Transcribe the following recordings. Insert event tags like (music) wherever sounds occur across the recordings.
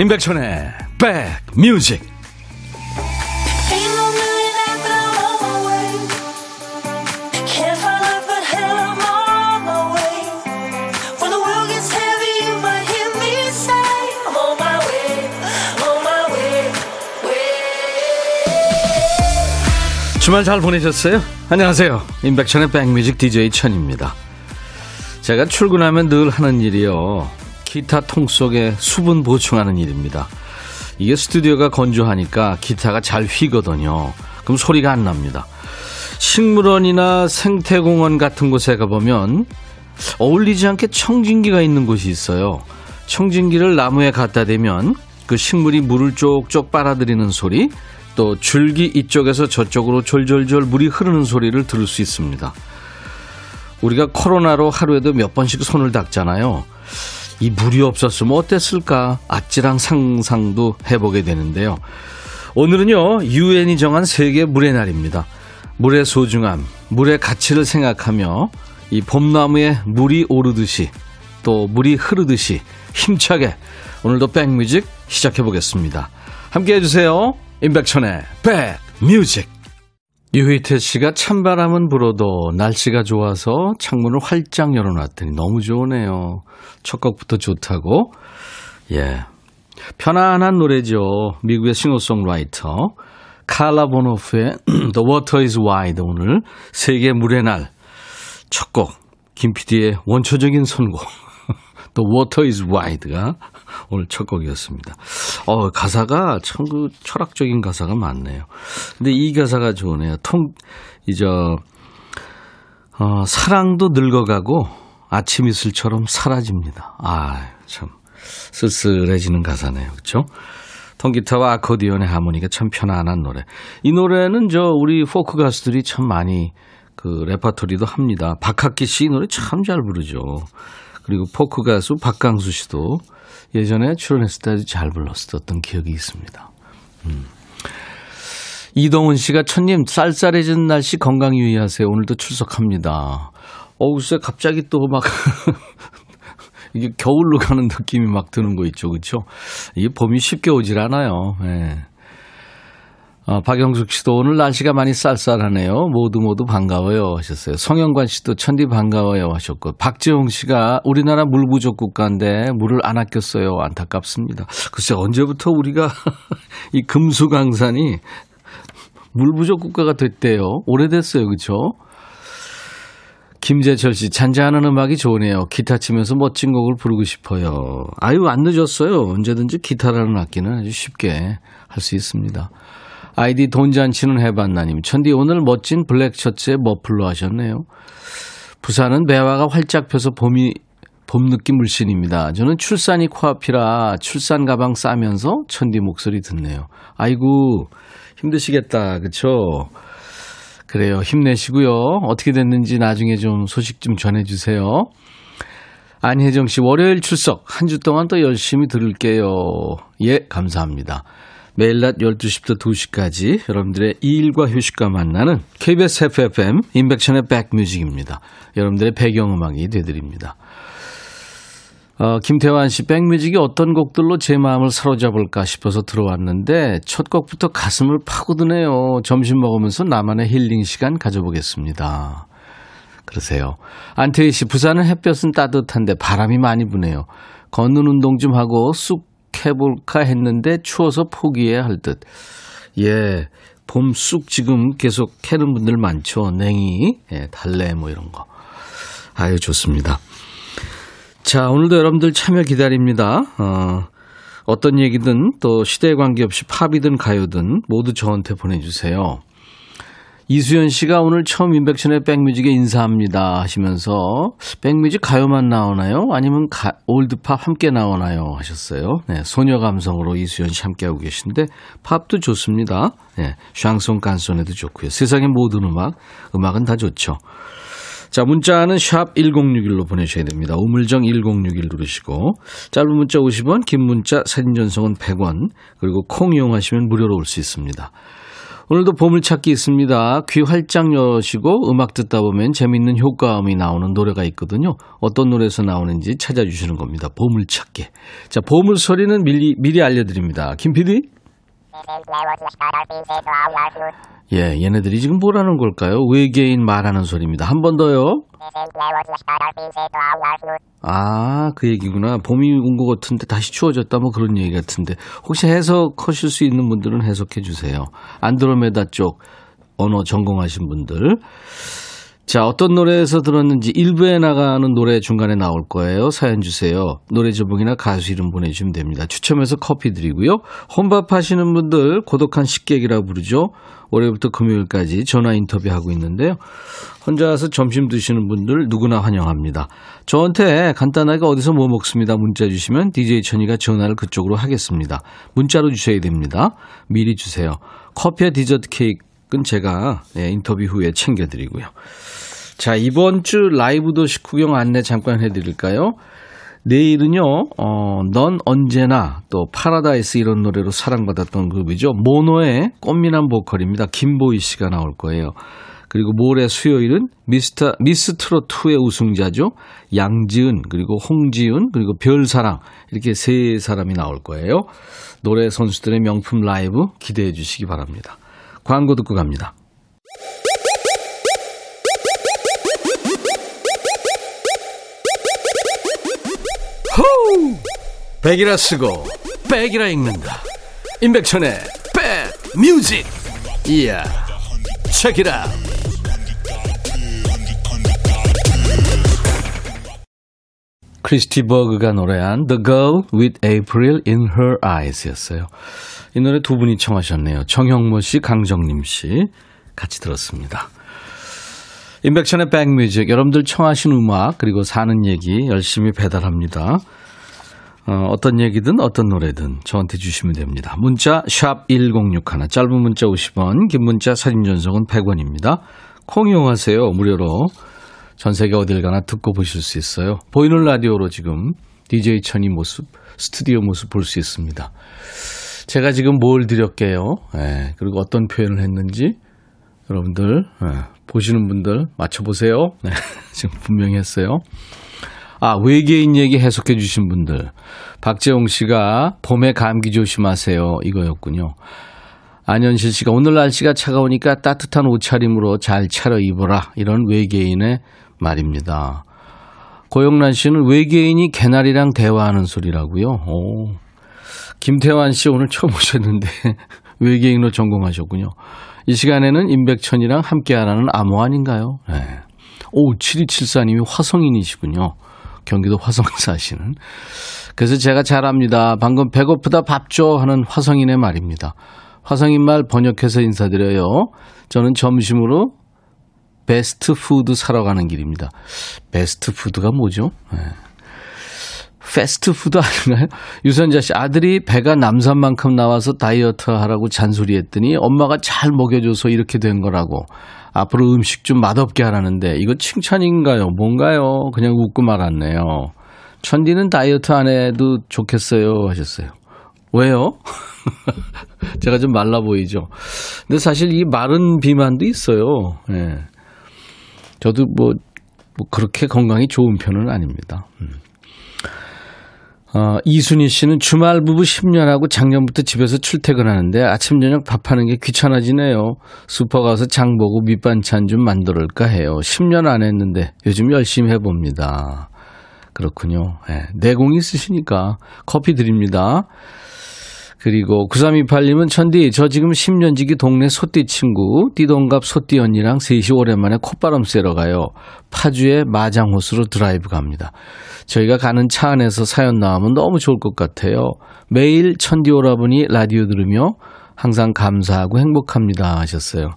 임백천의 백뮤직 주말 잘 보내셨어요? 안녕하세요. 임백천의 백뮤직 DJ 천입니다. 제가 출근하면 늘 하는 일이요. 기타 통 속에 수분 보충하는 일입니다. 이게 스튜디오가 건조하니까 기타가 잘 휘거든요. 그럼 소리가 안 납니다. 식물원이나 생태공원 같은 곳에 가보면 어울리지 않게 청진기가 있는 곳이 있어요. 청진기를 나무에 갖다 대면 그 식물이 물을 쪽쪽 빨아들이는 소리, 또 줄기 이쪽에서 저쪽으로 졸졸졸 물이 흐르는 소리를 들을 수 있습니다. 우리가 코로나로 하루에도 몇 번씩 손을 닦잖아요. 이 물이 없었으면 어땠을까? 아찔한 상상도 해보게 되는데요. 오늘은요, 유엔이 정한 세계 물의 날입니다. 물의 소중함, 물의 가치를 생각하며 이 봄나무에 물이 오르듯이 또 물이 흐르듯이 힘차게 오늘도 백뮤직 시작해 보겠습니다. 함께 해주세요. 임백천의 백뮤직. 유희태 씨가 찬바람은 불어도 날씨가 좋아서 창문을 활짝 열어놨더니 너무 좋으네요. 첫 곡부터 좋다고. 예. 편안한 노래죠. 미국의 싱어송라이터 칼라 보노프의 (clears throat) The Water is Wide 오늘 세계 물의 날 첫 곡 김PD의 원초적인 선곡 The Water is Wide가 오늘 첫 곡이었습니다. 어, 가사가 참 그 철학적인 가사가 많네요. 근데 이 가사가 좋으네요. 통, 이제, 어, 사랑도 늙어가고 아침 이슬처럼 사라집니다. 아, 참 쓸쓸해지는 가사네요. 그렇죠? 통기타와 아코디언의 하모니가 참 편안한 노래. 이 노래는 저 우리 포크 가수들이 참 많이 그 레파토리도 합니다. 박학기 씨 노래 참 잘 부르죠. 그리고 포크 가수 박강수 씨도 예전에 출연했을 때 잘 불렀었던 기억이 있습니다. 음. 이동훈 씨가 천님 쌀쌀해진 날씨 건강 유의하세요. 오늘도 출석합니다. 어우, 글쎄 갑자기 또 막 (laughs) 이게 겨울로 가는 느낌이 막 드는 거 있죠, 그렇죠? 이게 봄이 쉽게 오질 않아요. 예. 어, 박영숙 씨도 오늘 날씨가 많이 쌀쌀하네요. 모두 모두 반가워요 하셨어요. 성영관 씨도 천디 반가워요 하셨고 박재홍 씨가 우리나라 물 부족 국가인데 물을 안 아꼈어요. 안타깝습니다. 글쎄 언제부터 우리가 (laughs) 이 금수강산이 물 부족 국가가 됐대요. 오래됐어요. 그렇죠? 김재철 씨, 잔잔한 음악이 좋으네요. 기타 치면서 멋진 곡을 부르고 싶어요. 아유, 안 늦었어요. 언제든지 기타라는 악기는 아주 쉽게 할 수 있습니다. 아이디 돈잔치는 해봤나님. 천디 오늘 멋진 블랙 셔츠에 머플러 하셨네요. 부산은 매화가 활짝 펴서 봄이 봄 느낌 물씬입니다. 저는 출산이 코앞이라 출산 가방 싸면서 천디 목소리 듣네요. 아이고 힘드시겠다. 그쵸? 그래요. 힘내시고요. 어떻게 됐는지 나중에 좀 소식 좀 전해주세요. 안혜정 씨, 월요일 출석. 한 주 동안 또 열심히 들을게요. 예, 감사합니다. 매일 낮 12시부터 2시까지 여러분들의 일과 휴식과 만나는 KBS FFM 인백션의 백뮤직입니다. 여러분들의 배경음악이 되드립니다. 어, 김태환 씨, 백뮤직이 어떤 곡들로 제 마음을 사로잡을까 싶어서 들어왔는데 첫 곡부터 가슴을 파고드네요. 점심 먹으면서 나만의 힐링 시간 가져보겠습니다. 그러세요. 안태희 씨, 부산은 햇볕은 따뜻한데 바람이 많이 부네요. 걷는 운동 좀 하고 쑥 해볼까 했는데 추워서 포기해야 할 듯. 예. 봄 쑥 지금 계속 캐는 분들 많죠. 냉이, 예, 달래 뭐 이런 거. 아유, 좋습니다. 자, 오늘도 여러분들 참여 기다립니다. 어, 어떤 얘기든 또 시대에 관계없이 팝이든 가요든 모두 저한테 보내주세요. 이수연 씨가 오늘 처음 인백션의 백뮤직에 인사합니다 하시면서 백뮤직 가요만 나오나요? 아니면 가, 올드팝 함께 나오나요? 하셨어요. 네, 소녀 감성으로 이수연 씨 함께하고 계신데 팝도 좋습니다. 네, 샹송 깐손에도 좋고요. 세상의 모든 음악, 음악은 다 좋죠. 자, 문자는 샵 1061로 보내셔야 됩니다. 우물정 1061 누르시고 짧은 문자 50원, 긴 문자 사진 전송은 100원, 그리고 콩 이용하시면 무료로 올 수 있습니다. 오늘도 보물찾기 있습니다. 귀 활짝 여시고 음악 듣다 보면 재밌는 효과음이 나오는 노래가 있거든요. 어떤 노래에서 나오는지 찾아주시는 겁니다. 보물찾기. 자, 보물 소리는 미리, 미리 알려드립니다. 김 PD? 예, 얘네들이 지금 뭐라는 걸까요? 외계인 말하는 소리입니다. 한 번 더요. 아, 그 얘기구나. 봄이 온 것 같은데 다시 추워졌다 뭐 그런 얘기 같은데 혹시 해석하실 수 있는 분들은 해석해 주세요. 안드로메다 쪽 언어 전공하신 분들. 자, 어떤 노래에서 들었는지 일부에 나가는 노래 중간에 나올 거예요. 사연 주세요. 노래 제목이나 가수 이름 보내주시면 됩니다. 추첨해서 커피 드리고요. 혼밥 하시는 분들 고독한 식객이라고 부르죠. 월요일부터 금요일까지 전화 인터뷰하고 있는데요. 혼자 와서 점심 드시는 분들 누구나 환영합니다. 저한테 간단하게 어디서 뭐 먹습니다. 문자 주시면 DJ 천이가 전화를 그쪽으로 하겠습니다. 문자로 주셔야 됩니다. 미리 주세요. 커피와 디저트 케이크는 제가 예, 인터뷰 후에 챙겨드리고요. 자, 이번 주 라이브 도시 구경 안내 잠깐 해드릴까요? 내일은요, 어, 넌 언제나 또 파라다이스 이런 노래로 사랑받았던 그룹이죠. 모노의 꽃미남 보컬입니다. 김보희 씨가 나올 거예요. 그리고 모레 수요일은 미스터, 미스 트롯2의 우승자죠. 양지은, 그리고 홍지윤, 그리고 별사랑. 이렇게 세 사람이 나올 거예요. 노래 선수들의 명품 라이브 기대해 주시기 바랍니다. 광고 듣고 갑니다. 백이라 쓰고 백이라 읽는다. 임백천의 백 뮤직. 이야. Check it out. 크리스 디 버그가 노래한 The Girl with April in Her Eyes 였어요. 이 노래 두 분이 청하셨네요. 정형모 씨, 강정림 씨 같이 들었습니다. 임백천의 백뮤직 여러분들 청하신 음악 그리고 사는 얘기 열심히 배달합니다. 어, 떤 얘기든 어떤 노래든 저한테 주시면 됩니다. 문자 샵 1061, 짧은 문자 50원, 긴 문자 사진 전송은 100원입니다. 콩 이용하세요. 무료로 전 세계 어딜 가나 듣고 보실 수 있어요. 보이는 라디오로 지금 DJ 천이 모습, 스튜디오 모습 볼 수 있습니다. 제가 지금 뭘 드렸게요. 네, 그리고 어떤 표현을 했는지 여러분들 네, 보시는 분들 맞춰보세요. 네, (laughs) 지금 분명히 했어요. 아, 외계인 얘기 해석해 주신 분들. 박재홍 씨가 봄에 감기 조심하세요. 이거였군요. 안현실 씨가 오늘 날씨가 차가우니까 따뜻한 옷차림으로 잘 차려 입어라. 이런 외계인의 말입니다. 고영란 씨는 외계인이 개나리랑 대화하는 소리라고요. 오. 김태환 씨 오늘 처음 오셨는데 (laughs) 외계인으로 전공하셨군요. 이 시간에는 임백천이랑 함께하라는 암호 아닌가요? 네. 오, 7274님이 화성인이시군요. 경기도 화성 사시는. 그래서 제가 잘 압니다. 방금 배고프다 밥 줘 하는 화성인의 말입니다. 화성인 말 번역해서 인사드려요. 저는 점심으로 best food 사러 가는 길입니다. best food가 뭐죠? 네. 패스트푸드 아닌가요? (laughs) 유선자 씨 아들이 배가 남산만큼 나와서 다이어트 하라고 잔소리했더니 엄마가 잘 먹여줘서 이렇게 된 거라고 앞으로 음식 좀 맛없게 하라는데 이거 칭찬인가요? 뭔가요? 그냥 웃고 말았네요. 천디는 다이어트 안 해도 좋겠어요 하셨어요. 왜요? (laughs) 제가 좀 말라 보이죠. 근데 사실 이 마른 비만도 있어요. 예. 네. 저도 뭐, 뭐 그렇게 건강이 좋은 편은 아닙니다. 음. 어, 이순희 씨는 주말 부부 10년하고 작년부터 집에서 출퇴근하는데 아침 저녁 밥하는 게 귀찮아지네요. 슈퍼 가서 장 보고 밑반찬 좀 만들을까 해요. 10년 안 했는데 요즘 열심히 해봅니다. 그렇군요. 네, 내공이 있으시니까 커피 드립니다. 그리고 9328님은 천디 저 지금 10년 지기 동네 소띠 친구 띠동갑 소띠 언니랑 셋이 오랜만에 콧바람 쐬러 가요. 파주에 마장호수로 드라이브 갑니다. 저희가 가는 차 안에서 사연 나오면 너무 좋을 것 같아요. 매일 천디 오라버니 라디오 들으며 항상 감사하고 행복합니다 하셨어요.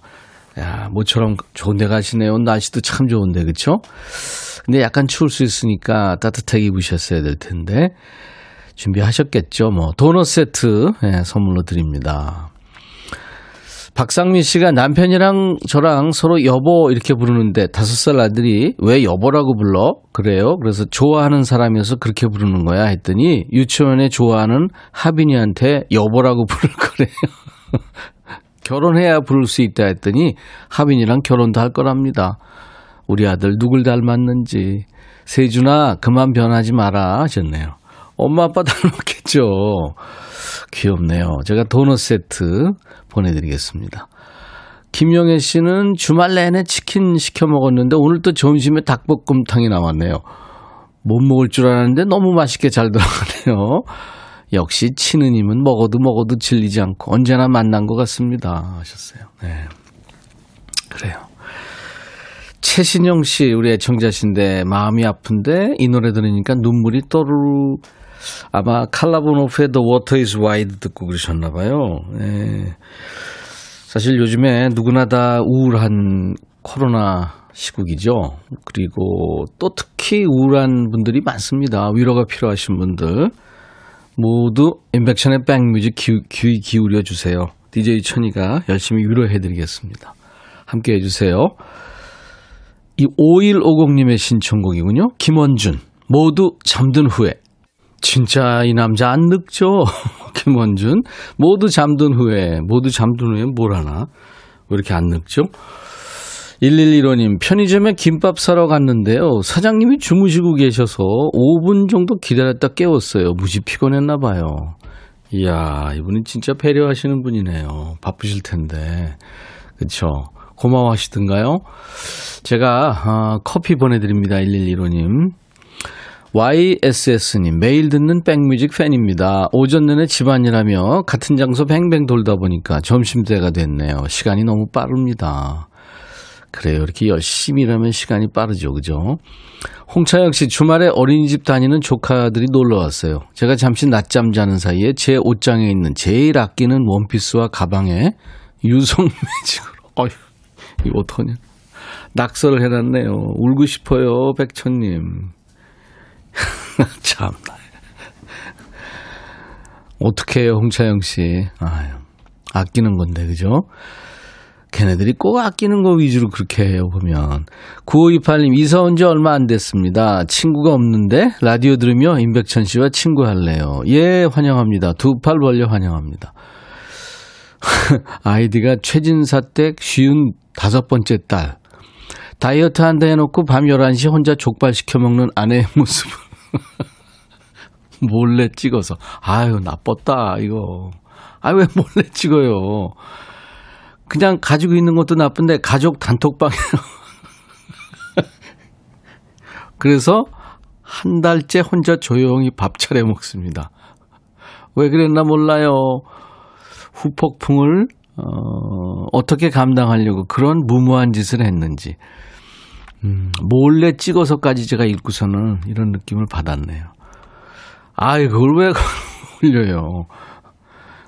야, 모처럼 좋은 데 가시네요. 날씨도 참 좋은데, 그쵸? 근데 약간 추울 수 있으니까 따뜻하게 입으셨어야 될 텐데. 준비하셨겠죠. 뭐 도넛 세트 네, 선물로 드립니다. 박상민 씨가 남편이랑 저랑 서로 여보 이렇게 부르는데 다섯 살 아들이 왜 여보라고 불러? 그래요. 그래서 좋아하는 사람이어서 그렇게 부르는 거야 했더니 유치원에 좋아하는 하빈이한테 여보라고 (laughs) 부를 거래요. 결혼해야 부를 수 있다 했더니 하빈이랑 결혼도 할 거랍니다. 우리 아들 누굴 닮았는지. 세준아, 그만 변하지 마라 하셨네요. 엄마 아빠 닮았겠죠. 귀엽네요. 제가 도넛 세트 보내드리겠습니다. 김영애 씨는 주말 내내 치킨 시켜 먹었는데 오늘 또 점심에 닭볶음탕이 나왔네요. 못 먹을 줄 알았는데 너무 맛있게 잘 들어가네요. 역시 치느님은 먹어도 먹어도 질리지 않고 언제나 만난 것 같습니다. 하셨어요. 네. 그래요. 최신영 씨, 우리 애청자신데 마음이 아픈데 이 노래 들으니까 눈물이 또르르 아마 칼라보노프의 The Water is Wide 듣고 그러셨나 봐요. 네. 사실 요즘에 누구나 다 우울한 코로나 시국이죠. 그리고 또 특히 우울한 분들이 많습니다. 위로가 필요하신 분들. 모두 인백션의 백뮤직 귀, 귀 기울여 주세요. DJ 천이가 열심히 위로해 드리겠습니다. 함께 해 주세요. 이 5150님의 신청곡이군요. 김원준. 모두 잠든 후에. 진짜 이 남자 안 늙죠? (laughs) 김원준. 모두 잠든 후에, 모두 잠든 후에 뭘 하나? 왜 이렇게 안 늙죠? 1115님, 편의점에 김밥 사러 갔는데요. 사장님이 주무시고 계셔서 5분 정도 기다렸다 깨웠어요. 무지 피곤했나 봐요. 이야, 이분은 진짜 배려하시는 분이네요. 바쁘실 텐데. 그쵸? 고마워하시던가요? 제가, 어, 커피 보내드립니다. 1115님. YSS님, 매일 듣는 백뮤직 팬입니다. 오전 내내 집안일하며 같은 장소 뱅뱅 돌다 보니까 점심때가 됐네요. 시간이 너무 빠릅니다. 그래요. 이렇게 열심히 일하면 시간이 빠르죠. 그죠? 홍차영 씨, 주말에 어린이집 다니는 조카들이 놀러 왔어요. 제가 잠시 낮잠 자는 사이에 제 옷장에 있는 제일 아끼는 원피스와 가방에 유성 (laughs) 매직으로, 어휴, 이거 어떡하냐. 낙서를 해놨네요. 울고 싶어요, 백천님. (laughs) 참나. 어떻게 해요, 홍차영 씨. 아유, 아끼는 건데, 그죠? 걔네들이 꼭 아끼는 거 위주로 그렇게 해요, 보면. 9528님, 이사 온 지 얼마 안 됐습니다. 친구가 없는데, 라디오 들으며 임백천 씨와 친구 할래요. 예, 환영합니다. 두 팔 벌려 환영합니다. (laughs) 아이디가 최진사댁 쉬운 다섯 번째 딸. 다이어트 한다 해놓고 밤 11시 혼자 족발 시켜 먹는 아내의 모습을 (laughs) 몰래 찍어서. 아유, 나빴다, 이거. 아유, 왜 몰래 찍어요? 그냥 가지고 있는 것도 나쁜데 가족 단톡방이에요. (laughs) 그래서 한 달째 혼자 조용히 밥 차려 먹습니다. 왜 그랬나 몰라요. 후폭풍을 어, 어떻게 감당하려고 그런 무모한 짓을 했는지. 음, 몰래 찍어서까지 제가 읽고서는 이런 느낌을 받았네요. 아이, 그걸 왜 (laughs) 올려요.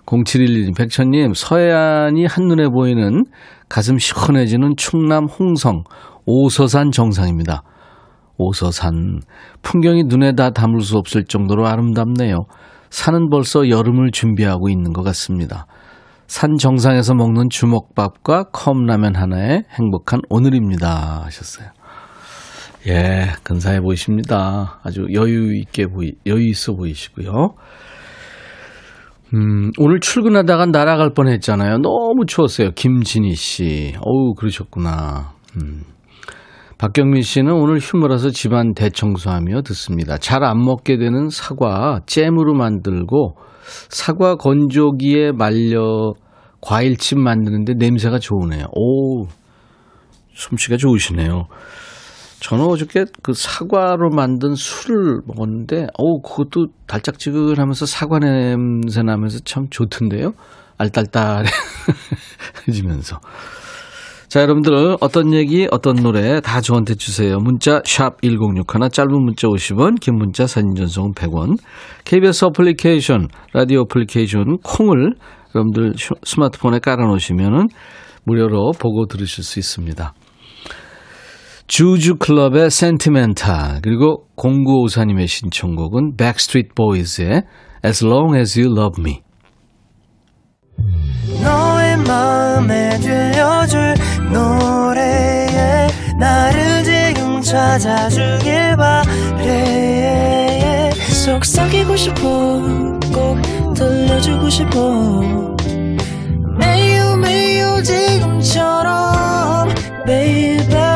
0711님, 백천님, 서해안이 한눈에 보이는 가슴 시원해지는 충남 홍성 오서산 정상입니다. 오서산. 풍경이 눈에 다 담을 수 없을 정도로 아름답네요. 산은 벌써 여름을 준비하고 있는 것 같습니다. 산 정상에서 먹는 주먹밥과 컵라면 하나에 행복한 오늘입니다. 하셨어요. 예, 근사해 보이십니다. 아주 여유 있게 보이, 여유 있어 보이시고요. 음, 오늘 출근하다가 날아갈 뻔 했잖아요. 너무 추웠어요. 김진희 씨. 어우, 그러셨구나. 음. 박경민 씨는 오늘 휴무라서 집안 대청소하며 듣습니다. 잘 안 먹게 되는 사과 잼으로 만들고 사과 건조기에 말려 과일칩 만드는데 냄새가 좋으네요. 오, 솜씨가 좋으시네요. 저는 어저께 그 사과로 만든 술을 먹었는데, 어 그것도 달짝지근 하면서 사과 냄새 나면서 참 좋던데요? 알딸딸해지면서. (laughs) 자, 여러분들 어떤 얘기, 어떤 노래 다 저한테 주세요. 문자 샵 1061, 짧은 문자 50원, 긴 문자 사진 전송은 100원. KBS 어플리케이션, 라디오 어플리케이션 콩을 여러분들 스마트폰에 깔아 놓으시면 무료로 보고 들으실 수 있습니다. 주주 클럽의 센티멘탈 그리고 0954님의 신청곡은 Backstreet Boys의 As Long As You Love Me. 너의 마음에 들려줄 노래에 나를 지금 찾아주길 바래. 속삭이고 싶어 꼭 들려주고 싶어. 매일 매일 지금처럼 baby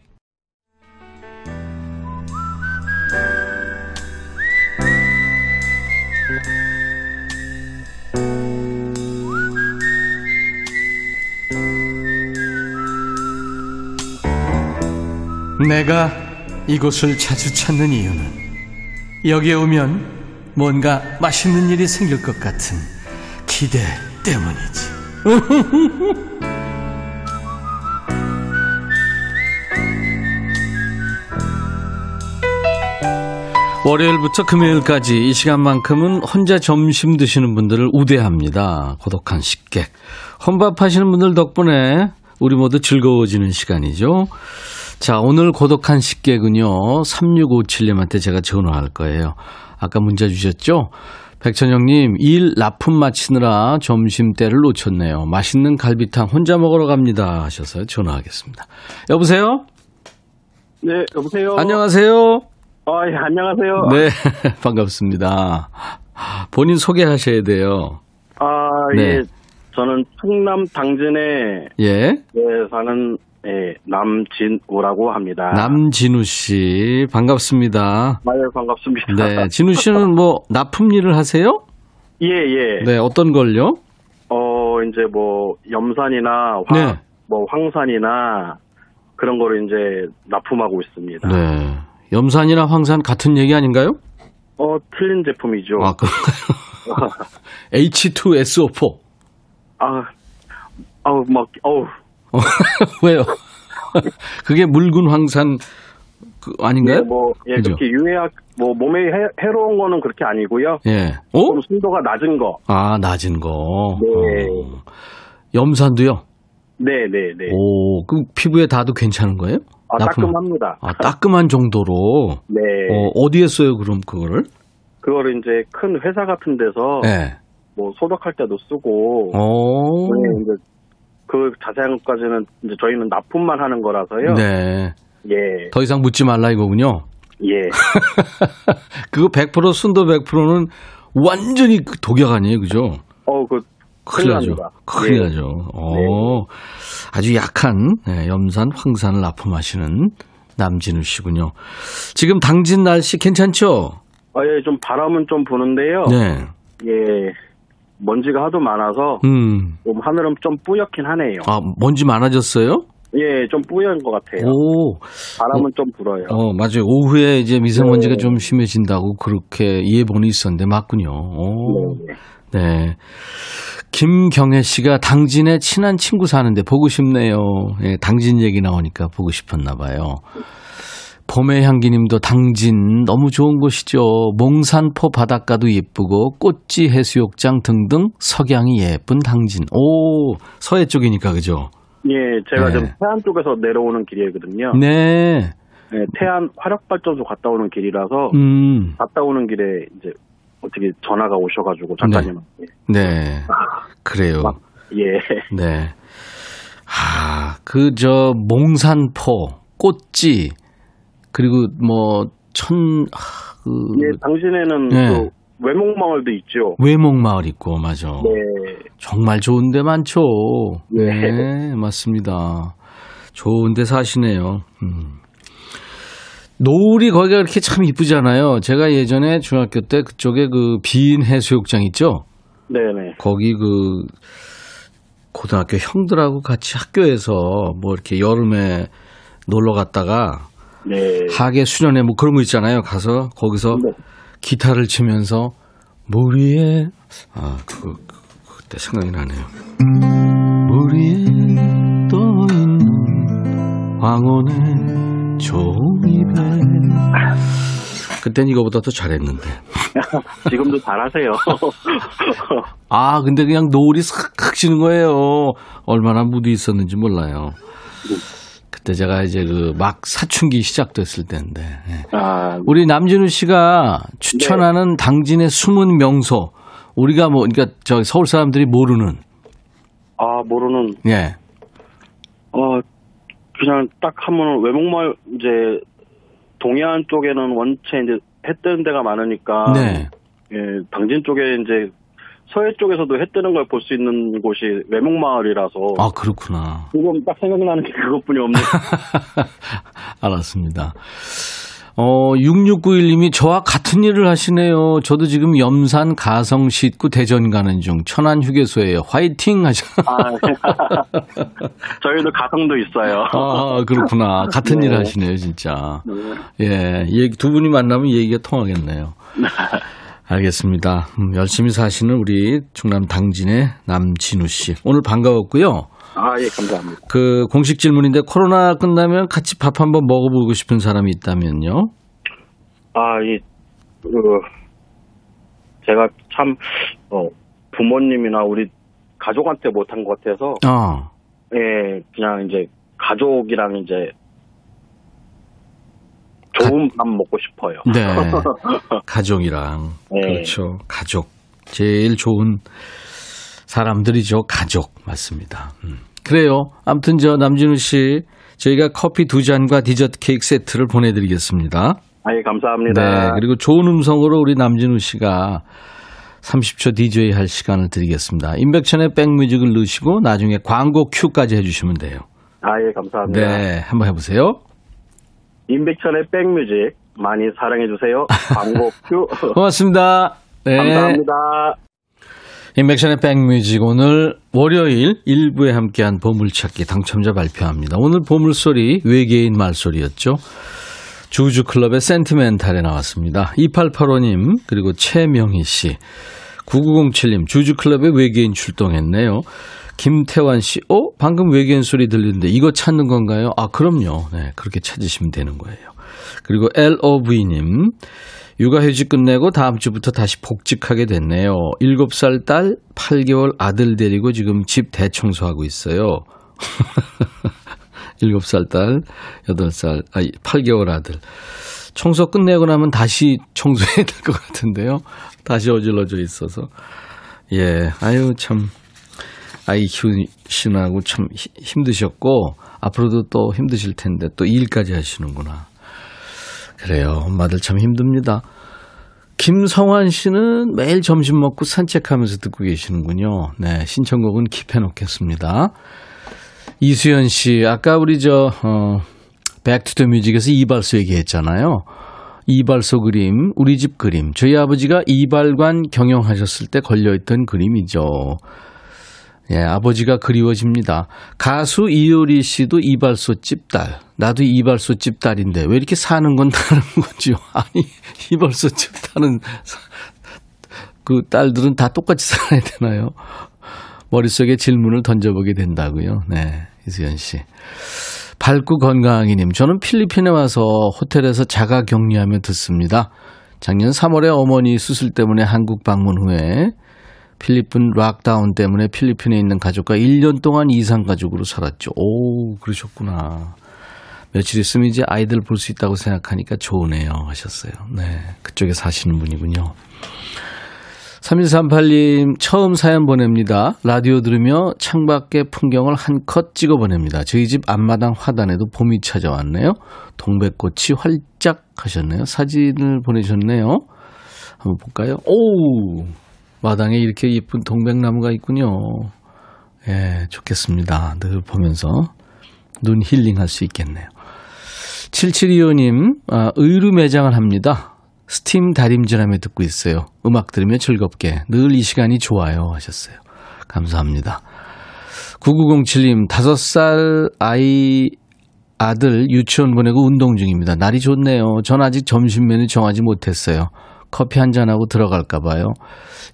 내가 이곳을 자주 찾는 이유는 여기에 오면 뭔가 맛있는 일이 생길 것 같은 기대 때문이지. (laughs) 월요일부터 금요일까지 이 시간만큼은 혼자 점심 드시는 분들을 우대합니다. 고독한 식객. 혼밥하시는 분들 덕분에 우리 모두 즐거워지는 시간이죠. 자, 오늘 고독한 식객은요, 3657님한테 제가 전화할 거예요. 아까 문자 주셨죠? 백천영님, 일 납품 마치느라 점심 때를 놓쳤네요. 맛있는 갈비탕 혼자 먹으러 갑니다. 하셔서 전화하겠습니다. 여보세요? 네, 여보세요. 안녕하세요? 아, 예, 안녕하세요. 네, (laughs) 반갑습니다. 본인 소개하셔야 돼요. 아, 네. 예. 저는 충남 당진에 예. 예, 사는 예, 남진우라고 합니다. 남진우 씨, 반갑습니다. 아, 예, 반갑습니다. 네, 진우 씨는 뭐 납품 일을 하세요? (laughs) 예, 예. 네, 어떤 걸요? 어, 이제 뭐 염산이나 화, 네. 뭐 황산이나 그런 거를 이제 납품하고 있습니다. 네. 염산이나 황산 같은 얘기 아닌가요? 어, 틀린 제품이죠. 아, 그런가요? (laughs) H2SO4. 아, 아우, 막, 어우, (laughs) 왜요? 그게 묽은 황산 그 아닌가요? 예, 뭐, 예, 그죠? 그렇게 유해학, 뭐, 몸에 해, 해로운 거는 그렇게 아니고요. 예. 어? 좀 순도가 낮은 거. 아, 낮은 거. 네. 어. 염산도요? 네, 네, 네. 오, 그럼 피부에 닿아도 괜찮은 거예요? 아, 따끔합니다. 아, 따끔한 정도로. 네. 어, 어디에 써요, 그럼 그거를? 그거를 이제 큰 회사 같은 데서 네. 뭐 소독할 때도 쓰고. 오. 네, 이제 그 자세한 것까지는 이제 저희는 납품만 하는 거라서요. 네. 예. 더 이상 묻지 말라 이거군요. 예. (laughs) 그거 100% 순도 100%는 완전히 그 독약 아니에요, 그죠? 어, 그 큰일 나죠. 큰일 예. 나죠. 어, 아주 약한 네, 염산, 황산을 납품하시는 남진우 씨군요. 지금 당진 날씨 괜찮죠? 아, 예, 좀 바람은 좀 부는데요. 네. 예. 먼지가 하도 많아서 음. 좀 하늘은 좀 뿌옇긴 하네요. 아, 먼지 많아졌어요? 예, 좀 뿌연 것 같아요. 오. 바람은 좀 불어요. 어, 맞아요. 오후에 이제 미세먼지가 네. 좀 심해진다고 그렇게 예보는 있었는데 맞군요. 오. 네. 네. 김경혜 씨가 당진에 친한 친구 사는데 보고 싶네요. 예, 당진 얘기 나오니까 보고 싶었나 봐요. 봄의 향기님도 당진 너무 좋은 곳이죠. 몽산포 바닷가도 예쁘고 꽃지 해수욕장 등등 석양이 예쁜 당진. 오 서해 쪽이니까 그죠? 예, 제가 네. 좀 태안 쪽에서 내려오는 길이거든요. 네. 네, 태안 화력발전소 갔다 오는 길이라서 음. 갔다 오는 길에 이제 어떻게 전화가 오셔가지고 작가님한테 네. 그래요. 막- 예, 네. 아, 그, 저, 몽산포, 꽃지, 그리고 뭐, 천, 아, 그, 예, 당신에는 네. 그 외목마을도 있죠. 외목마을 있고, 맞아. 네, 정말 좋은 데 많죠. 예. 네, 맞습니다. 좋은 데 사시네요. 음. 노을이 거기가 이렇게 참 이쁘잖아요. 제가 예전에 중학교 때 그쪽에 그 비인 해수욕장 있죠? 네네. 거기 그 고등학교 형들하고 같이 학교에서 뭐 이렇게 여름에 놀러 갔다가 네. 하계 수련회 뭐 그런 거 있잖아요. 가서 거기서 네. 기타를 치면서 물 위에 아 그거 그- 그때 생각이 나네요. 물 위에 떠 있는 황혼의 종이배. 그땐 이거보다 더 잘했는데. (laughs) 지금도 잘하세요. (laughs) 아, 근데 그냥 노을이 싹 지는 거예요. 얼마나 무디 있었는지 몰라요. 그때 제가 이제 그 막 사춘기 시작됐을 때인데. 예. 아, 우리 남진우 씨가 추천하는 당진의 숨은 명소. 우리가 뭐, 그러니까 저 서울 사람들이 모르는. 아, 모르는, 예. 어, 그냥 딱 하면 외목마을, 이제, 동해안 쪽에는 원체 이제 해 뜨는 데가 많으니까. 네. 예, 당진 쪽에 이제 서해 쪽에서도 해 뜨는 걸 볼 수 있는 곳이 외목마을이라서. 아, 그렇구나. 지금 딱 생각나는 게 그것뿐이 없네. (laughs) 알았습니다. 어, 6691님이 저와 같은 일을 하시네요. 저도 지금 염산 가성 싣고 대전 가는 중 천안 휴게소에요. 화이팅 하셔. 아, (laughs) 저희도 가성도 있어요. 아, 그렇구나. 같은 네. 일 하시네요, 진짜. 예, 얘기, 두 분이 만나면 얘기가 통하겠네요. (laughs) 알겠습니다. 음, 열심히 사시는 우리 충남 당진의 남진우 씨. 오늘 반가웠고요. 아, 예, 감사합니다. 그 공식 질문인데 코로나 끝나면 같이 밥 한번 먹어보고 싶은 사람이 있다면요? 아, 이, 그, 제가 참, 어, 부모님이나 우리 가족한테 못한 것 같아서, 어, 예, 그냥 이제 가족이랑 이제 좋은 밥 먹고 싶어요. 네. (laughs) 가족이랑. 네. 그렇죠. 가족. 제일 좋은 사람들이죠. 가족. 맞습니다. 음. 그래요. 아무튼 저 남진우 씨, 저희가 커피 두 잔과 디저트 케이크 세트를 보내드리겠습니다. 아, 예, 감사합니다. 네. 그리고 좋은 음성으로 우리 남진우 씨가 30초 DJ 할 시간을 드리겠습니다. 임백천의 백뮤직을 넣으시고 나중에 광고 큐까지 해주시면 돼요. 아, 예, 감사합니다. 네. 한번 해보세요. 임백천의 백뮤직 많이 사랑해주세요. 광고 (laughs) 큐. 고맙습니다. 네. 감사합니다. 인백션의 백뮤직 오늘 월요일 1부에 함께한 보물찾기 당첨자 발표합니다. 오늘 보물소리 외계인 말소리였죠. 주주클럽의 센티멘탈에 나왔습니다. 2885님 그리고 최명희 씨 9907님 주주클럽의 외계인 출동했네요. 김태환 씨, 어? 방금 외계인 소리 들리는데 이거 찾는 건가요? 아, 그럼요. 네, 그렇게 찾으시면 되는 거예요. 그리고 LOV님, 육아휴직 끝내고 다음 주부터 다시 복직하게 됐네요. 7살 딸, 8개월 아들 데리고 지금 집 대청소하고 있어요. (laughs) 7살 딸, 8살, 아, 8개월 아들. 청소 끝내고 나면 다시 청소해야 될 것 같은데요. 다시 어질러져 있어서. 예, 아유, 참. 아이 키우시느라고 참 히- 힘드셨고, 앞으로도 또 힘드실 텐데, 또 일까지 하시는구나. 그래요. 엄마들 참 힘듭니다. 김성환 씨는 매일 점심 먹고 산책하면서 듣고 계시는군요. 네, 신청곡은 킵해놓겠습니다. 이수연 씨, 아까 우리 저, 어, Back to the Music에서 이발소 얘기했잖아요. 이발소 그림, 우리 집 그림. 저희 아버지가 이발관 경영하셨을 때 걸려있던 그림이죠. 예, 아버지가 그리워집니다. 가수 이효리 씨도 이발소 집 딸. 나도 이발소 집 딸인데 왜 이렇게 사는 건 다른 거죠? (laughs) 아니, 이발소 집 딸은 사- 그 딸들은 다 똑같이 살아야 되나요? 머릿속에 질문을 던져보게 된다고요. 네, 이수연 씨. 밝고 건강하기님, 저는 필리핀에 와서 호텔에서 자가 격리하며 듣습니다. 작년 3월에 어머니 수술 때문에 한국 방문 후에 필리핀 락다운 때문에 필리핀에 있는 가족과 1년 동안 이상 가족으로 살았죠. 오, 그러셨구나. 며칠 있으면 이제 아이들 볼 수 있다고 생각하니까 좋으네요. 하셨어요. 네. 그쪽에 사시는 분이군요. 3138님, 처음 사연 보냅니다. 라디오 들으며 창밖의 풍경을 한컷 찍어 보냅니다. 저희 집 앞마당 화단에도 봄이 찾아왔네요. 동백꽃이 활짝 하셨네요. 사진을 보내셨네요. 한번 볼까요? 오! 마당에 이렇게 예쁜 동백나무가 있군요. 예, 좋겠습니다. 늘 보면서 눈 힐링할 수 있겠네요. 7725님, 아, 의류 매장을 합니다. 스팀 다림질하며 듣고 있어요. 음악 들으며 즐겁게 늘 이 시간이 좋아요 하셨어요. 감사합니다. 9907님, 5살 아이 아들 유치원 보내고 운동 중입니다. 날이 좋네요. 전 아직 점심 메뉴 정하지 못했어요. 커피 한 잔하고 들어갈까 봐요.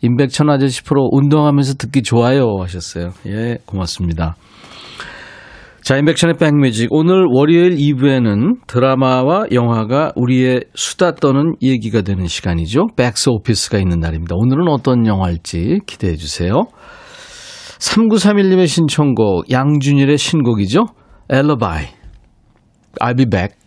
임백천 아저씨 프로 운동하면서 듣기 좋아요 하셨어요. 예, 고맙습니다. 자, 임백천의 백뮤직. 오늘 월요일 2부에는 드라마와 영화가 우리의 수다 떠는 얘기가 되는 시간이죠. 백스 오피스가 있는 날입니다. 오늘은 어떤 영화일지 기대해 주세요. 3931님의 신청곡, 양준일의 신곡이죠. 엘러바이. I'll be back.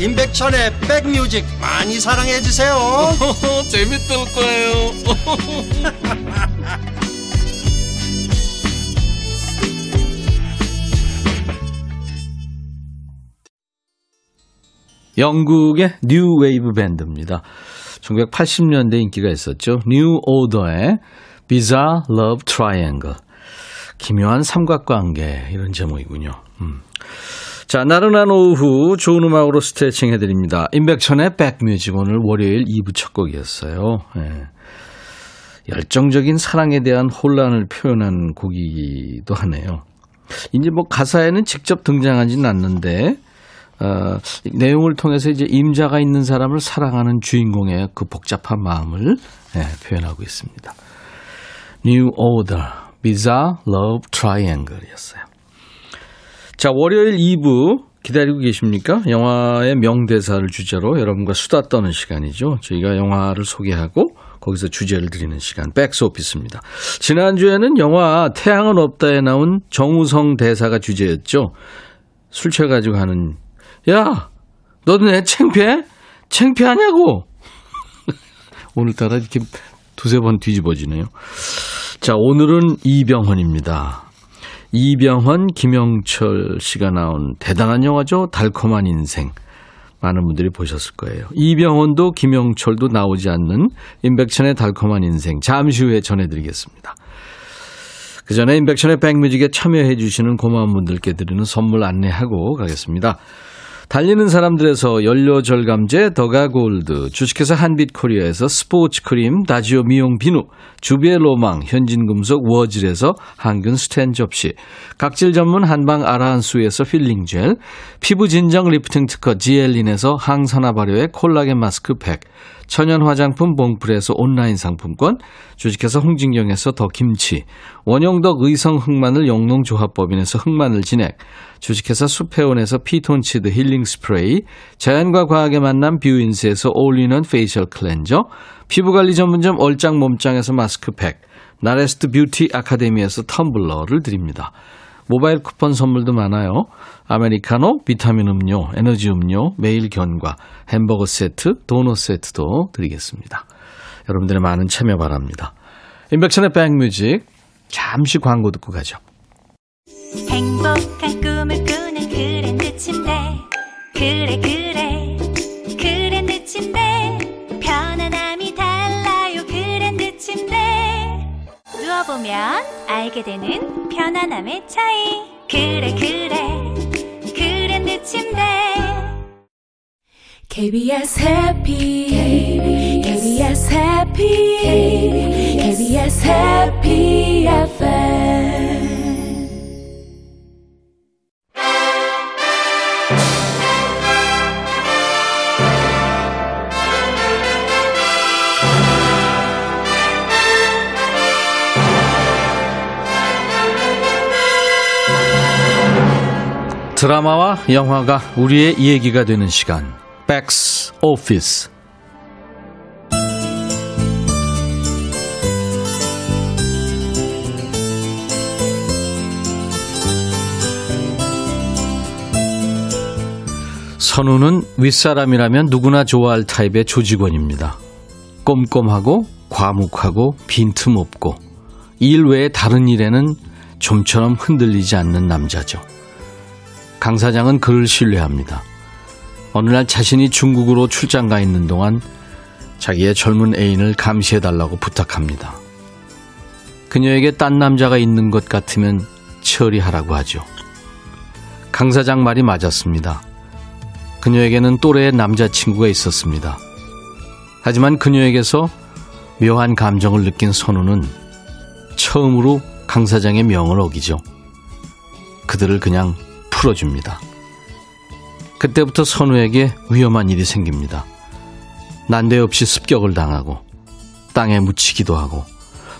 임백천의 백뮤직 많이 사랑해 주세요 (laughs) 재밌을 거예요 (laughs) 영국의 뉴 웨이브 밴드입니다. 1980년대 인기가 있었죠. 뉴 오더의 Bizarre Love Triangle. 기묘한 삼각관계 이런 제목이군요. 음. 자, 나른한 오후 좋은 음악으로 스트레칭 해드립니다. 임백천의 백뮤직 오늘 월요일 2부 첫 곡이었어요. 예. 열정적인 사랑에 대한 혼란을 표현한 곡이기도 하네요. 이제 뭐 가사에는 직접 등장하지는 않는데 어, 내용을 통해서 이제 임자가 있는 사람을 사랑하는 주인공의 그 복잡한 마음을 예, 표현하고 있습니다. New Order, Bizarre Love Triangle이었어요. 자, 월요일 2부 기다리고 계십니까? 영화의 명대사를 주제로 여러분과 수다 떠는 시간이죠. 저희가 영화를 소개하고 거기서 주제를 드리는 시간, 백스오피스입니다. 지난주에는 영화 태양은 없다에 나온 정우성 대사가 주제였죠. 술 취해가지고 하는 야, 너도 내 창피해? 창피하냐고? (laughs) 오늘따라 이렇게 두세 번 뒤집어지네요. 자, 오늘은 이병헌입니다. 이병헌, 김영철 씨가 나온 대단한 영화죠. 달콤한 인생. 많은 분들이 보셨을 거예요. 이병헌도 김영철도 나오지 않는 임백천의 달콤한 인생. 잠시 후에 전해드리겠습니다. 그 전에 임백천의 백뮤직에 참여해 주시는 고마운 분들께 드리는 선물 안내하고 가겠습니다. 달리는 사람들에서 연료절감제 더가골드, 주식회사 한빛코리아에서 스포츠 크림, 다지오 미용 비누, 주부의 로망, 현진금속 워즐에서 항균 스텐 접시, 각질 전문 한방 아라한수에서 peeling gel, 피부 진정 리프팅 특허 지엘린에서 항산화 발효의 콜라겐 마스크팩, 천연 화장품 봉풀에서 온라인 상품권, 주식회사 홍진경에서 더 김치, 원용덕 의성 흑마늘 영농조합법인에서 흑마늘 진액, 주식회사 수페온에서 피톤치드 힐링 스프레이, 자연과 과학의 만남 뷰인스에서 올리는 facial cleanser, 피부관리 전문점 얼짱 몸짱에서 마스크팩, 나레스트 뷰티 아카데미에서 텀블러를 드립니다. 모바일 쿠폰 선물도 많아요. 아메리카노, 비타민 음료, 에너지 음료, 매일 견과, 햄버거 세트, 도넛 세트도 드리겠습니다. 여러분들의 많은 참여 바랍니다. 인백천의 백뮤직 잠시 광고 듣고 가죠. 행복한 꿈을 꾸는 그랜드 침대 그래 그래 보면 알게 되는 편안함의 차이. 그래 그래. 그랜드 침대. KBS 해피 KBS 해피 KBS 해피 FM 드라마와 영화가 우리의 얘기가 되는 시간. 백스 오피스. 선우는 윗사람이라면 누구나 좋아할 타입의 조직원입니다. 꼼꼼하고 과묵하고 빈틈없고 일 외에 다른 일에는 좀처럼 흔들리지 않는 남자죠. 강 사장은 그를 신뢰합니다. 어느 날 자신이 중국으로 출장 가 있는 동안 자기의 젊은 애인을 감시해달라고 부탁합니다. 그녀에게 딴 남자가 있는 것 같으면 처리하라고 하죠. 강 사장 말이 맞았습니다. 그녀에게는 또래의 남자친구가 있었습니다. 하지만 그녀에게서 묘한 감정을 느낀 선우는 처음으로 강 사장의 명을 어기죠. 그들을 그냥 풀어줍니다. 그때부터 선우에게 위험한 일이 생깁니다. 난데없이 습격을 당하고 땅에 묻히기도 하고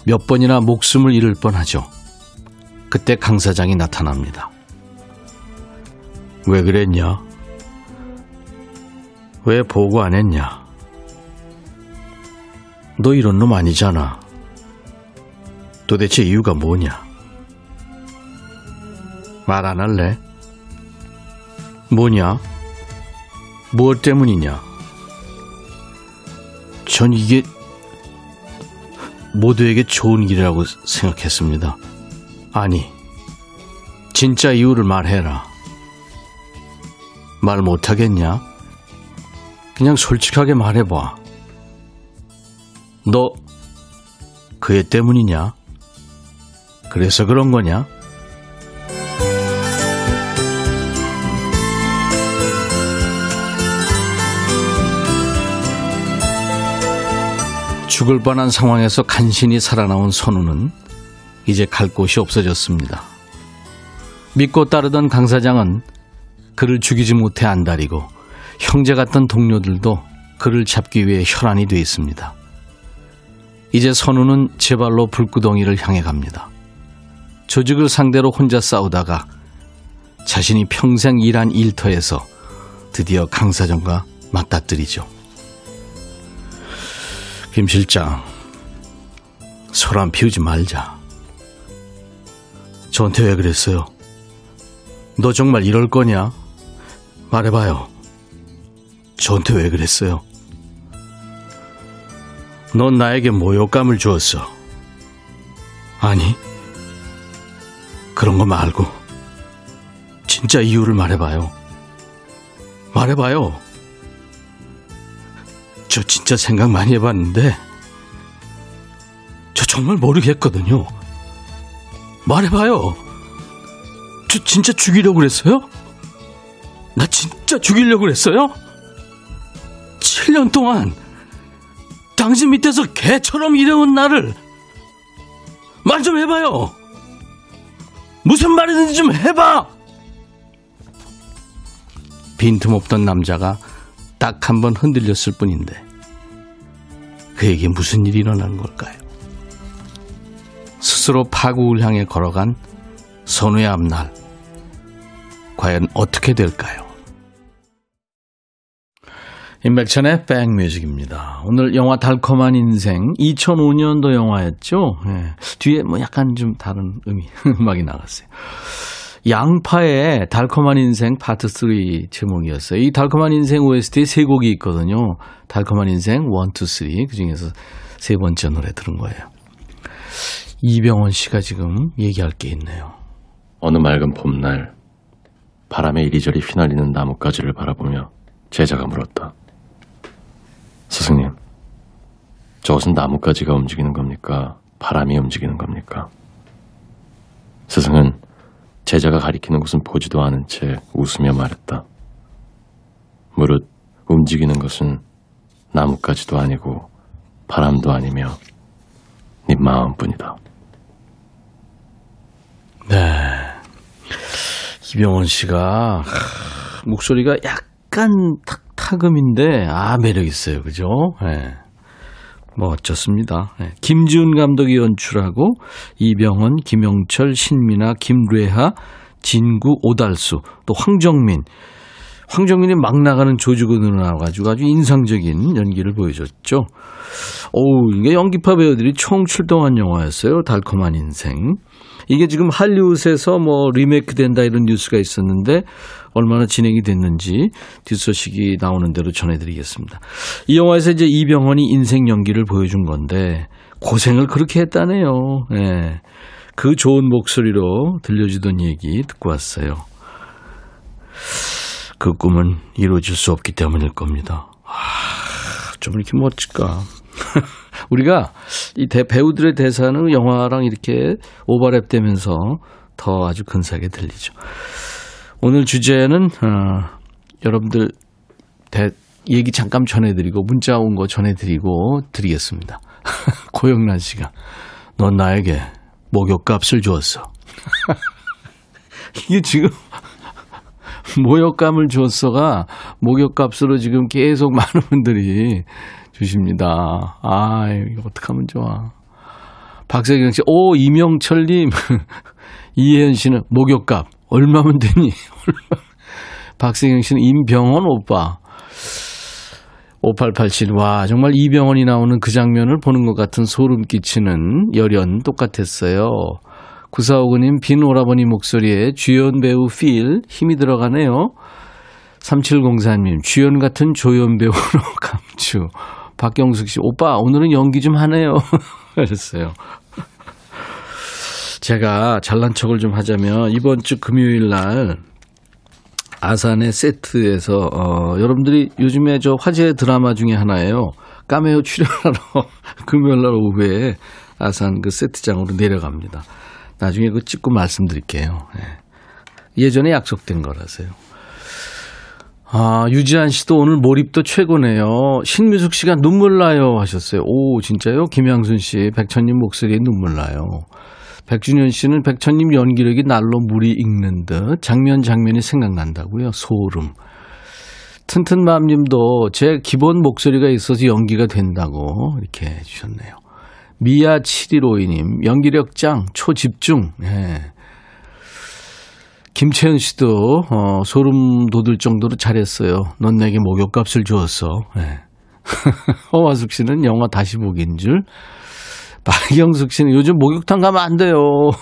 몇 번이나 목숨을 잃을 뻔하죠. 그때 강 사장이 나타납니다. 왜 그랬냐? 왜 보고 안 했냐? 너 이런 놈 아니잖아. 도대체 이유가 뭐냐? 말 안 할래? 뭐냐? 무엇 때문이냐? 전 이게 모두에게 좋은 길이라고 생각했습니다. 아니, 진짜 이유를 말해라. 말 못하겠냐? 그냥 솔직하게 말해봐. 너, 그애 때문이냐? 그래서 그런 거냐? 죽을 뻔한 상황에서 간신히 살아나온 선우는 이제 갈 곳이 없어졌습니다. 믿고 따르던 강 사장은 그를 죽이지 못해 안달이고 형제 같던 동료들도 그를 잡기 위해 혈안이 돼 있습니다. 이제 선우는 제 발로 불구덩이를 향해 갑니다. 조직을 상대로 혼자 싸우다가 자신이 평생 일한 일터에서 드디어 강 사장과 맞닥뜨리죠. 김 실장, 소란 피우지 말자. 저한테 왜 그랬어요? 너 정말 이럴 거냐? 말해봐요. 저한테 왜 그랬어요? 넌 나에게 모욕감을 주었어. 아니, 그런 거 말고, 진짜 이유를 말해봐요. 말해봐요. 저 진짜 생각 많이 해봤는데, 저 정말 모르겠거든요. 말해봐요. 저 진짜 죽이려고 그랬어요? 나 진짜 죽이려고 그랬어요? 7년 동안 당신 밑에서 개처럼 일해온 나를 말 좀 해봐요. 무슨 말이든지 좀 해봐. 빈틈없던 남자가 딱 한 번 흔들렸을 뿐인데 그에게 무슨 일이 일어난 걸까요? 스스로 파국을 향해 걸어간 선우의 앞날 과연 어떻게 될까요? 임백천의 백뮤직입니다. 오늘 영화 달콤한 인생 2005년도 영화였죠. 예. 뒤에 뭐 약간 좀 다른 의미 (laughs) 음악이 나갔어요. 양파의 달콤한 인생 파트 3 제목이었어요. 이 달콤한 인생 OST에 세 곡이 있거든요. 달콤한 인생 1, 2, 3 그 중에서 세 번째 노래 들은 거예요. 이병헌 씨가 지금 얘기할 게 있네요. 어느 맑은 봄날 바람에 이리저리 휘날리는 나뭇가지를 바라보며 제자가 물었다. 스승님, 저것은 나뭇가지가 움직이는 겁니까? 바람이 움직이는 겁니까? 스승은 제자가 가리키는 곳은 보지도 않은 채 웃으며 말했다. 무릇 움직이는 것은 나뭇가지도 아니고 바람도 아니며 네 마음뿐이다. 네. 이병헌 씨가 하, 목소리가 약간 탁, 타금인데 아 매력 있어요. 그죠? 네. 뭐 어쩌습니다. 네. 김지훈 감독이 연출하고 이병헌, 김영철, 신민아, 김뢰하, 진구, 오달수, 또 황정민. 황정민이 막 나가는 조직으로 나와가지고 아주 인상적인 연기를 보여줬죠. 오, 이게 연기파 배우들이 총 출동한 영화였어요. 달콤한 인생. 이게 지금 할리우드에서 뭐 리메이크 된다 이런 뉴스가 있었는데 얼마나 진행이 됐는지 뒷소식이 나오는 대로 전해드리겠습니다. 이 영화에서 이제 이병헌이 인생 연기를 보여준 건데 고생을 그렇게 했다네요. 예. 그 좋은 목소리로 들려주던 얘기 듣고 왔어요. 그 꿈은 이루어질 수 없기 때문일 겁니다. 아, 좀 이렇게 멋질까. (laughs) 우리가 이 대, 배우들의 대사는 영화랑 이렇게 오버랩 되면서 더 아주 근사하게 들리죠. 오늘 주제는, 어, 여러분들 대, 얘기 잠깐 전해드리고, 문자 온 거 전해드리고 드리겠습니다. (laughs) 고영란 씨가, 넌 나에게 목욕값을 주었어. (laughs) 이게 지금 모욕감을 줬어가 목욕값으로 지금 계속 많은 분들이 주십니다. 아, 이거 어떡하면 좋아. 박세경 씨, 오, 이명철님, (laughs) 이혜연 씨는 목욕값, 얼마면 되니? (laughs) 박세경 씨는 임병원 오빠. 5887, 와, 정말 이병헌이 나오는 그 장면을 보는 것 같은 소름 끼치는 열연 똑같았어요. 9459님, 빈 오라버니 목소리에 주연 배우 필, 힘이 들어가네요. 3704님, 주연 같은 조연 배우로 (laughs) 감추. 박경숙 씨, 오빠, 오늘은 연기 좀 하네요. (laughs) 하셨어요. 제가 잘난 척을 좀 하자면, 이번 주 금요일 날, 아산의 세트에서 어, 여러분들이 요즘에 저 화제 드라마 중에 하나예요. 까메오 출연하러 (laughs) 금요일 날 오후에 아산 그 세트장으로 내려갑니다. 나중에 그 찍고 말씀드릴게요. 예. 예전에 약속된 거라서요. 아, 유지한 씨도 오늘 몰입도 최고네요. 신미숙 씨가 눈물 나요 하셨어요. 오, 진짜요? 김양순 씨, 백천님 목소리에 눈물 나요. 백준현 씨는 백천님 연기력이 날로 물이 익는 듯 장면 장면이 생각난다고요. 소름. 튼튼맘 님도 제 기본 목소리가 있어서 연기가 된다고 이렇게 해주셨네요. 미아 7152님, 연기력 짱, 초집중. 네. 김채연 씨도, 어, 소름 돋을 정도로 잘했어요. 넌 내게 목욕값을 주었어. 네. (laughs) 허화숙 씨는 영화 다시 보기인 줄. 박영숙 씨는 요즘 목욕탕 가면 안 돼요. (laughs)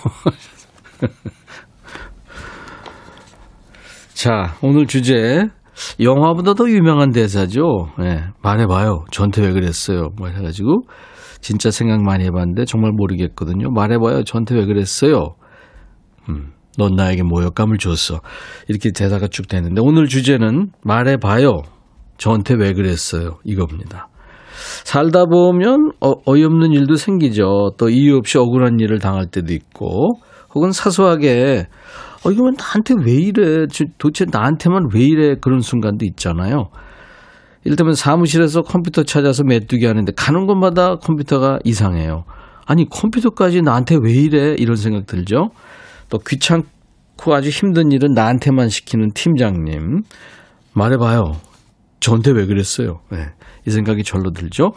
자, 오늘 주제. 영화보다 더 유명한 대사죠. 네, 말해봐요. 저한테 왜 그랬어요. 뭐 해가지고, 진짜 생각 많이 해봤는데 정말 모르겠거든요. 말해봐요. 저한테 왜 그랬어요. 음, 넌 나에게 모욕감을 줬어. 이렇게 대사가 쭉 되는데, 오늘 주제는 말해봐요. 저한테 왜 그랬어요. 이겁니다. 살다 보면 어, 어이없는 일도 생기죠. 또 이유 없이 억울한 일을 당할 때도 있고, 혹은 사소하게 어 이거 나한테 왜 이래? 도대체 나한테만 왜 이래? 그런 순간도 있잖아요. 이를테면 사무실에서 컴퓨터 찾아서 메뚜기 하는데 가는 곳마다 컴퓨터가 이상해요. 아니 컴퓨터까지 나한테 왜 이래? 이런 생각 들죠. 또 귀찮고 아주 힘든 일은 나한테만 시키는 팀장님 말해봐요. 저한테 왜 그랬어요? 네. 이 생각이 절로 들죠.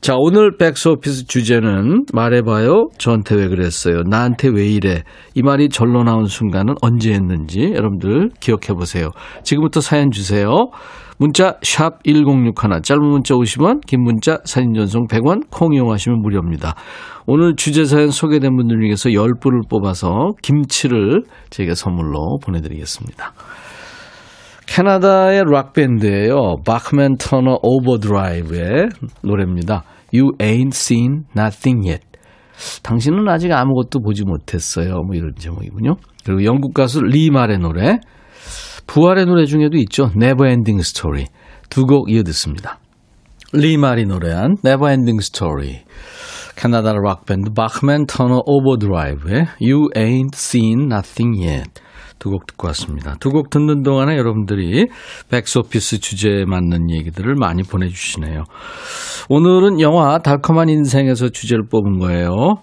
자, 오늘 백스오피스 주제는 말해봐요. 저한테 왜 그랬어요? 나한테 왜 이래? 이 말이 절로 나온 순간은 언제였는지 여러분들 기억해 보세요. 지금부터 사연 주세요. 문자 1061, 짧은 문자 50원, 긴 문자 사진 전송 100원, 콩 이용하시면 무료입니다. 오늘 주제 사연 소개된 분들 중에서 10분을 뽑아서 김치를 저희가 선물로 보내드리겠습니다. 캐나다의 락 밴드예요. 바크맨 터너 오버드라이브의 노래입니다. You ain't seen nothing yet. 당신은 아직 아무것도 보지 못했어요. 뭐 이런 제목이군요. 그리고 영국 가수 리말의 노래, 부활의 노래 중에도 있죠. Never Ending Story. 두 곡 이어 듣습니다. 리말이 노래한 Ending Story. 캐나다 락 밴드 바크맨 터너 오버드라이브의 You ain't seen nothing yet. 두 곡 듣고 왔습니다. 두 곡 듣는 동안에 여러분들이 백스오피스 주제에 맞는 얘기들을 많이 보내주시네요. 오늘은 영화 달콤한 인생에서 주제를 뽑은 거예요.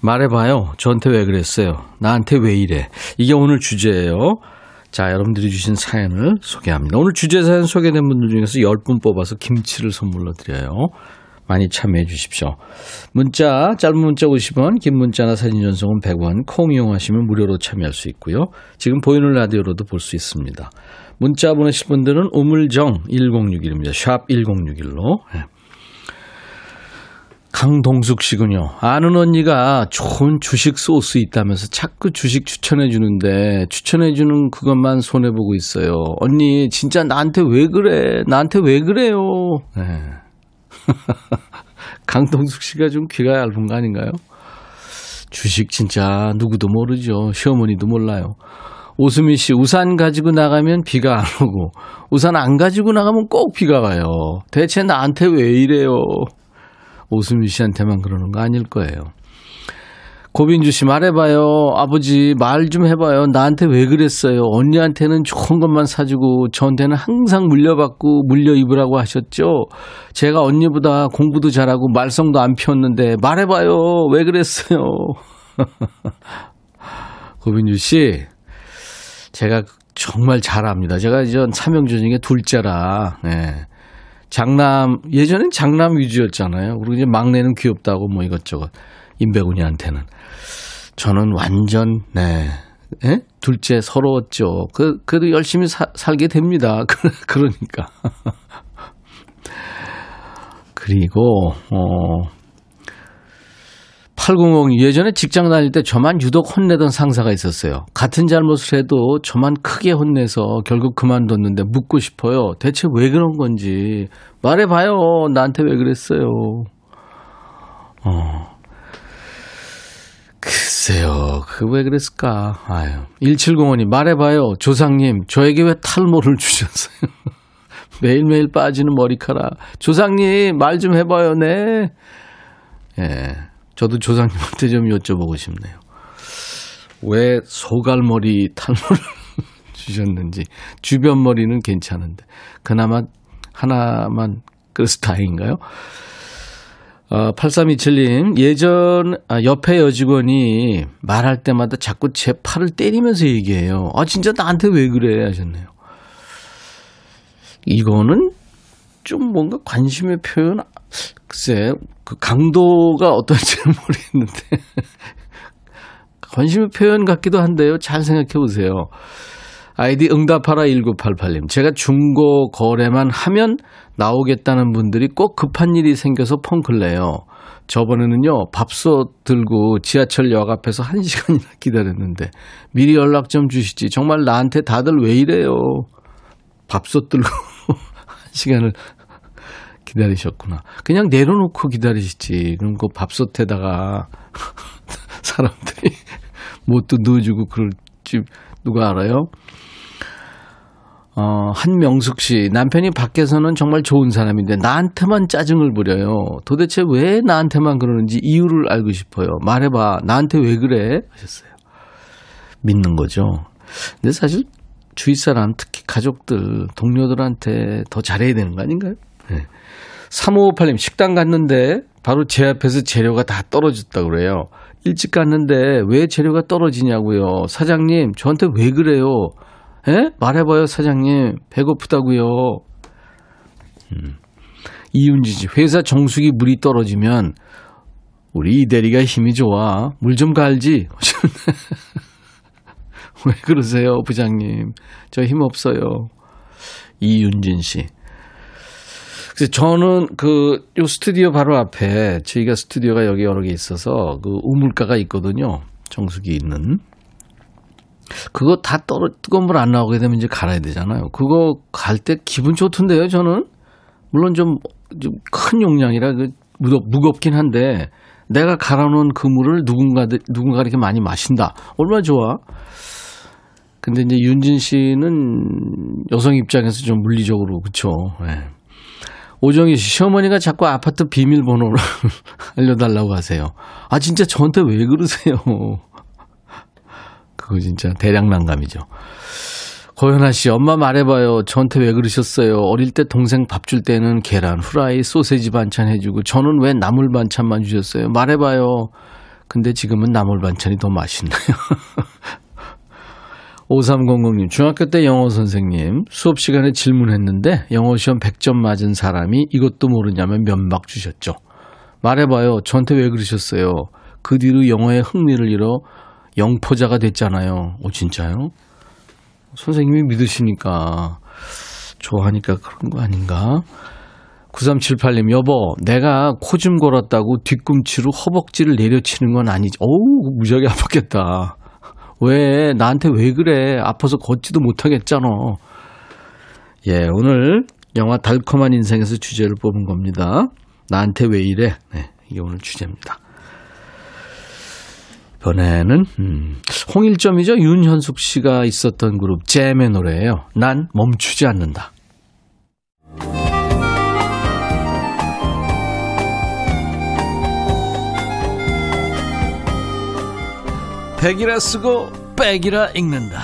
말해봐요. 저한테 왜 그랬어요? 나한테 왜 이래? 이게 오늘 주제예요. 자, 여러분들이 주신 사연을 소개합니다. 오늘 주제 사연 소개된 분들 중에서 10분 뽑아서 김치를 선물로 드려요. 많이 참여해 주십시오. 문자, 짧은 문자 50원, 긴 문자나 사진 전송은 100원, 콩 이용하시면 무료로 참여할 수 있고요. 지금 보이는 라디오로도 볼 수 있습니다. 문자 보내실 분들은 우물정 1061입니다. 샵 1061로. 네. 강동숙 씨군요. 아는 언니가 좋은 주식 소스 있다면서 자꾸 주식 추천해 주는데 추천해 주는 그것만 손해 보고 있어요. 언니 진짜 나한테 왜 그래? 나한테 왜 그래요? 네. (laughs) 강동숙 씨가 좀 귀가 얇은 거 아닌가요? 주식 진짜 누구도 모르죠. 시어머니도 몰라요. 오수미 씨, 우산 가지고 나가면 비가 안 오고, 우산 안 가지고 나가면 꼭 비가 와요. 대체 나한테 왜 이래요? 오수미 씨한테만 그러는 거 아닐 거예요. 고빈주 씨 말해봐요. 아버지 말 좀 해봐요. 나한테 왜 그랬어요? 언니한테는 좋은 것만 사주고 저한테는 항상 물려받고 물려 입으라고 하셨죠? 제가 언니보다 공부도 잘하고 말썽도 안 피웠는데 말해봐요. 왜 그랬어요? (laughs) 고빈주 씨, 제가 정말 잘합니다. 제가 이제 삼형제 중에 둘째라, 네. 장남, 예전엔 장남 위주였잖아요. 그리고 이제 막내는 귀엽다고 뭐 이것저것. 임백운이한테는. 저는 완전, 네. 예? 둘째 서러웠죠. 그, 그래도 열심히 사, 살게 됩니다. (laughs) 그러니까. (laughs) 그리고, 어, 800 예전에 직장 다닐 때 저만 유독 혼내던 상사가 있었어요. 같은 잘못을 해도 저만 크게 혼내서 결국 그만뒀는데 묻고 싶어요. 대체 왜 그런 건지 말해봐요. 나한테 왜 그랬어요. 어. 글쎄요. 그 왜 그랬을까? 아유. 1705님 말해봐요. 조상님 저에게 왜 탈모를 (laughs) 주셨어요? 매일매일 빠지는 머리카락. 조상님 말 좀 해봐요. 네. 예. 저도 조상님한테 좀 여쭤보고 싶네요. 왜 소갈머리 탈모를 (laughs) 주셨는지 주변 머리는 괜찮은데 그나마 하나만 그래서 다행인가요? 어, 8327님 예전 아, 옆에 여직원이 말할 때마다 자꾸 제 팔을 때리면서 얘기해요. 아 진짜 나한테 왜 그래 하셨네요. 이거는 좀 뭔가 관심의 표현 글쎄, 그 강도가 어떨지는 (laughs) 모르겠는데. 관심의 표현 같기도 한데요. 잘 생각해 보세요. 아이디 응답하라 1988님. 제가 중고 거래만 하면 나오겠다는 분들이 꼭 급한 일이 생겨서 펑클 내요. 저번에는요, 밥솥 들고 지하철 역 앞에서 한 (laughs) 시간이나 기다렸는데, 미리 연락 좀 주시지. 정말 나한테 다들 왜 이래요? 밥솥 들고 (laughs) 한 시간을 기다리셨구나. 그냥 내려놓고 기다리시지. 그럼 그 밥솥에다가 (laughs) 사람들이 뭣도 넣어주고 그럴지 누가 알아요? 어, 한명숙 씨. 남편이 밖에서는 정말 좋은 사람인데 나한테만 짜증을 부려요. 도대체 왜 나한테만 그러는지 이유를 알고 싶어요. 말해봐. 나한테 왜 그래? 하셨어요. 믿는 거죠. 근데 사실 주위 사람, 특히 가족들, 동료들한테 더 잘해야 되는 거 아닌가요? 네. 3558님, 식당 갔는데 바로 제 앞에서 재료가 다 떨어졌다 그래요. 일찍 갔는데 왜 재료가 떨어지냐고요. 사장님, 저한테 왜 그래요? 에? 말해봐요, 사장님. 배고프다고요. 음. 이윤지 씨, 회사 정수기 물이 떨어지면 우리 이 대리가 힘이 좋아. 물 좀 갈지. (laughs) 왜 그러세요, 부장님? 저 힘 없어요. 이윤진 씨. 그래서 저는 그, 요 스튜디오 바로 앞에 저희가 스튜디오가 여기 여러 개 있어서 그 우물가가 있거든요. 정수기 있는. 그거 다 떨어, 뜨거운 물 안 나오게 되면 이제 갈아야 되잖아요. 그거 갈 때 기분 좋던데요, 저는. 물론 좀, 좀 큰 용량이라 그 무겁, 무겁긴 한데 내가 갈아놓은 그 물을 누군가, 누군가 이렇게 많이 마신다. 얼마나 좋아. 근데 이제 윤진 씨는 여성 입장에서 좀 물리적으로, 그쵸. 네. 오정희 씨, 시어머니가 자꾸 아파트 비밀번호를 (laughs) 알려달라고 하세요. 아, 진짜 저한테 왜 그러세요? 그거 진짜 대량 난감이죠. 고현아 씨, 엄마 말해봐요. 저한테 왜 그러셨어요? 어릴 때 동생 밥 줄 때는 계란, 후라이, 소세지 반찬 해주고 저는 왜 나물 반찬만 주셨어요? 말해봐요. 근데 지금은 나물 반찬이 더 맛있네요. (laughs) 5300님, 중학교 때 영어 선생님, 수업 시간에 질문했는데 영어 시험 100점 맞은 사람이 이것도 모르냐면 면박 주셨죠. 말해봐요. 저한테 왜 그러셨어요? 그 뒤로 영어에 흥미를 잃어 영포자가 됐잖아요. 오, 진짜요? 선생님이 믿으시니까, 좋아하니까 그런 거 아닌가? 9378님, 여보, 내가 코좀 골았다고 뒤꿈치로 허벅지를 내려치는 건 아니지. 어우, 무지하게 아팠겠다. 왜 나한테 왜 그래? 아파서 걷지도 못하겠잖아. 예, 오늘 영화 달콤한 인생에서 주제를 뽑은 겁니다. 나한테 왜 이래? 네, 이게 오늘 주제입니다. 이번에는 음, 홍일점이죠. 윤현숙 씨가 있었던 그룹 잼의 노래예요. 난 멈추지 않는다. 백이라 쓰고 백이라 읽는다.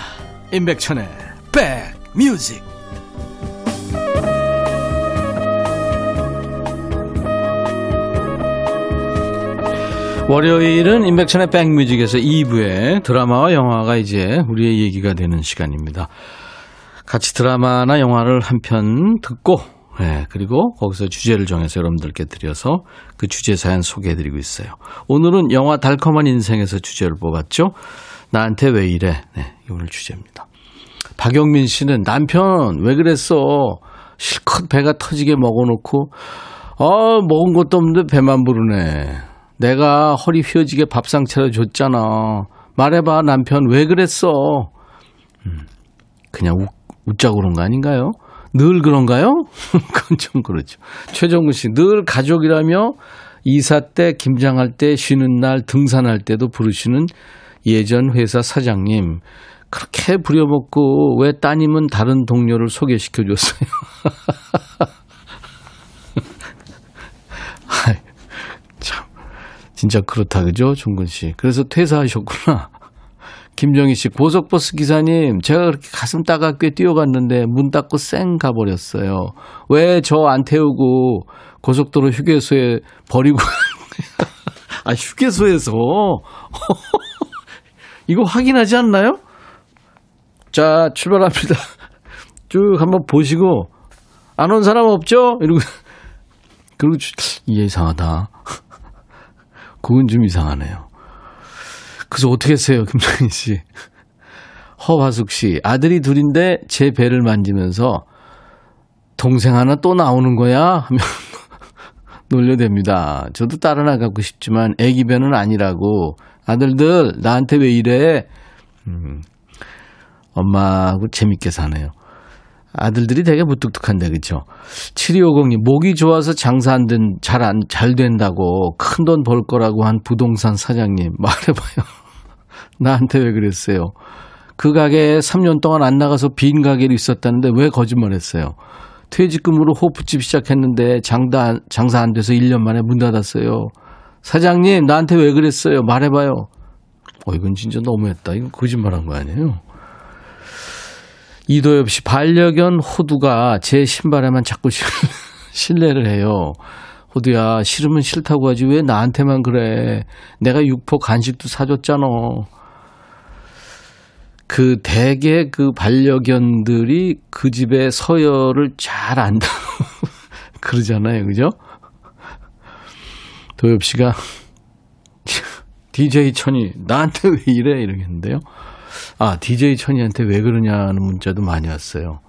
임백천의 백뮤직. 월요일은 임백천의 백뮤직에서 2부에 드라마와 영화가 이제 우리의 얘기가 되는 시간입니다. 같이 드라마나 영화를 한 편 듣고 예, 그리고 거기서 주제를 정해서 여러분들께 드려서 그 주제 사연 소개해드리고 있어요. 오늘은 영화 달콤한 인생에서 주제를 뽑았죠. 나한테 왜 이래? 네, 이 오늘 주제입니다. 박영민 씨는 남편 왜 그랬어? 실컷 배가 터지게 먹어놓고 아 먹은 것도 없는데 배만 부르네. 내가 허리 휘어지게 밥상 차려줬잖아. 말해봐 남편 왜 그랬어? 음, 그냥 웃, 웃자고 그런 거 아닌가요? 늘 그런가요? (laughs) 그건 좀 그렇죠. 최정근 씨, 늘 가족이라며 이사 때, 김장할 때, 쉬는 날, 등산할 때도 부르시는 예전 회사 사장님. 그렇게 부려먹고 왜 따님은 다른 동료를 소개시켜 줬어요? (laughs) 참, 진짜 그렇다, 그죠? 종근 씨. 그래서 퇴사하셨구나. 김정희 씨, 고속버스 기사님, 제가 그렇게 가슴 따갑게 뛰어갔는데 문 닫고 쌩 가버렸어요. 왜 저 안 태우고 고속도로 휴게소에 버리고, (laughs) 아, 휴게소에서? (laughs) 이거 확인하지 않나요? 자, 출발합니다. 쭉 한번 보시고, 안 온 사람 없죠? 이러고, 그리고, 이게 이상하다. 그건 좀 이상하네요. 그래서 어떻게 했어요, 김정희 씨? 허화숙 씨, 아들이 둘인데 제 배를 만지면서 동생 하나 또 나오는 거야? 하면 (laughs) 놀려댑니다. 저도 딸 하나 갖고 싶지만 애기 배는 아니라고. 아들들, 나한테 왜 이래? 음, 엄마하고 재밌게 사네요. 아들들이 되게 무뚝뚝한데, 그죠? 7250님, 목이 좋아서 장사 안 된, 잘 안, 잘 된다고 큰 돈 벌 거라고 한 부동산 사장님, 말해봐요. 나한테 왜 그랬어요? 그 가게에 3년 동안 안 나가서 빈 가게로 있었다는데 왜 거짓말 했어요? 퇴직금으로 호프집 시작했는데 장다, 장사 안 돼서 1년 만에 문 닫았어요. 사장님, 나한테 왜 그랬어요? 말해봐요. 어, 이건 진짜 너무했다. 이거 거짓말 한 거 아니에요? 이도엽 씨, 반려견 호두가 제 신발에만 자꾸 신뢰를 (laughs) 해요. 호두야, 싫으면 싫다고 하지. 왜 나한테만 그래? 내가 육포 간식도 사줬잖아. 그 대개 그 반려견들이 그 집의 서열을 잘 안다. (laughs) 그러잖아요. 그죠? 도엽 씨가 (laughs) DJ 천이 나한테 왜 이래? 이러겠는데요. 아, DJ 천이한테 왜 그러냐는 문자도 많이 왔어요.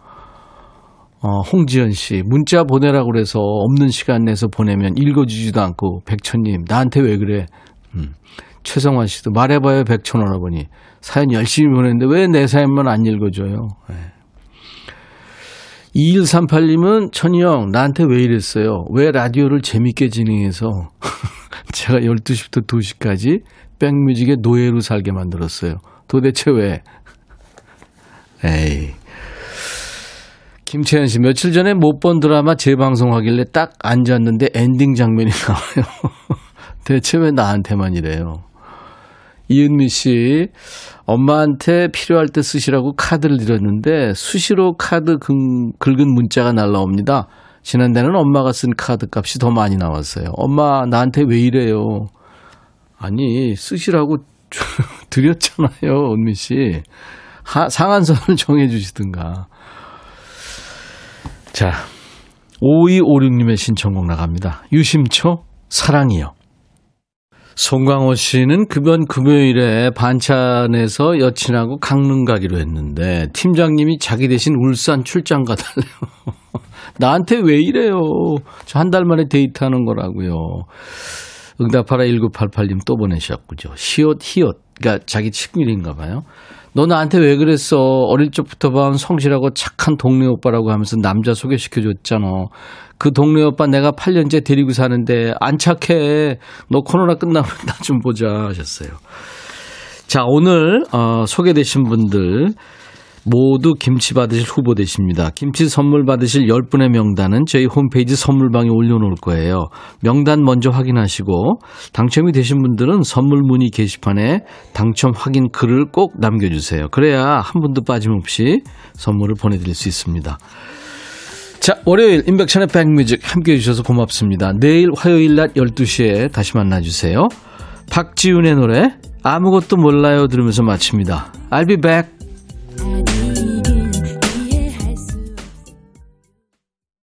어, 홍지연 씨, 문자 보내라고 그래서 없는 시간 내서 보내면 읽어주지도 않고, 백천님, 나한테 왜 그래? 음. 최성환 씨도 말해봐요, 백천 할아버니. 사연 열심히 보냈는데 왜 내 사연만 안 읽어줘요? 네. 2138님은 천희 형, 나한테 왜 이랬어요? 왜 라디오를 재밌게 진행해서 (laughs) 제가 12시부터 2시까지 back music의 노예로 살게 만들었어요. 도대체 왜? 에이. 김채연 씨, 며칠 전에 못 본 드라마 재방송하길래 딱 앉았는데 엔딩 장면이 (laughs) 나와요. 대체 왜 나한테만 이래요? 이은미 씨, 엄마한테 필요할 때 쓰시라고 카드를 드렸는데 수시로 카드 긁, 긁은 문자가 날라옵니다. 지난달에는 엄마가 쓴 카드 값이 더 많이 나왔어요. 엄마, 나한테 왜 이래요? 아니, 쓰시라고 (laughs) 드렸잖아요, 은미 씨. 하, 상한선을 정해주시든가. 자, 5256님의 신청곡 나갑니다. 유심초, 사랑이요. 송광호 씨는 그번 금요일에 반찬에서 여친하고 강릉 가기로 했는데 팀장님이 자기 대신 울산 출장 가달래요. (laughs) 나한테 왜 이래요? 저 한 달 만에 데이트하는 거라고요. 응답하라 1988님 또 보내셨군요. 시옷, 히옷. 그러니까 자기 친구인가 봐요. 너 나한테 왜 그랬어? 어릴 적부터 봐온 성실하고 착한 동네 오빠라고 하면서 남자 소개시켜 줬잖아. 그 동네 오빠 내가 8년째 데리고 사는데 안 착해. 너 코로나 끝나면 나 좀 보자 하셨어요. 자, 오늘 어, 소개되신 분들 모두 김치 받으실 후보 되십니다. 김치 선물 받으실 10분의 명단은 저희 홈페이지 선물방에 올려놓을 거예요. 명단 먼저 확인하시고 당첨이 되신 분들은 선물 문의 게시판에 당첨 확인 글을 꼭 남겨주세요. 그래야 한 분도 빠짐없이 선물을 보내드릴 수 있습니다. 자, 월요일 인백천의 백뮤직 함께 해 주셔서 고맙습니다. 내일 화요일 낮 12시에 다시 만나주세요. 박지윤의 노래 아무것도 몰라요 들으면서 마칩니다. I'll be back. I need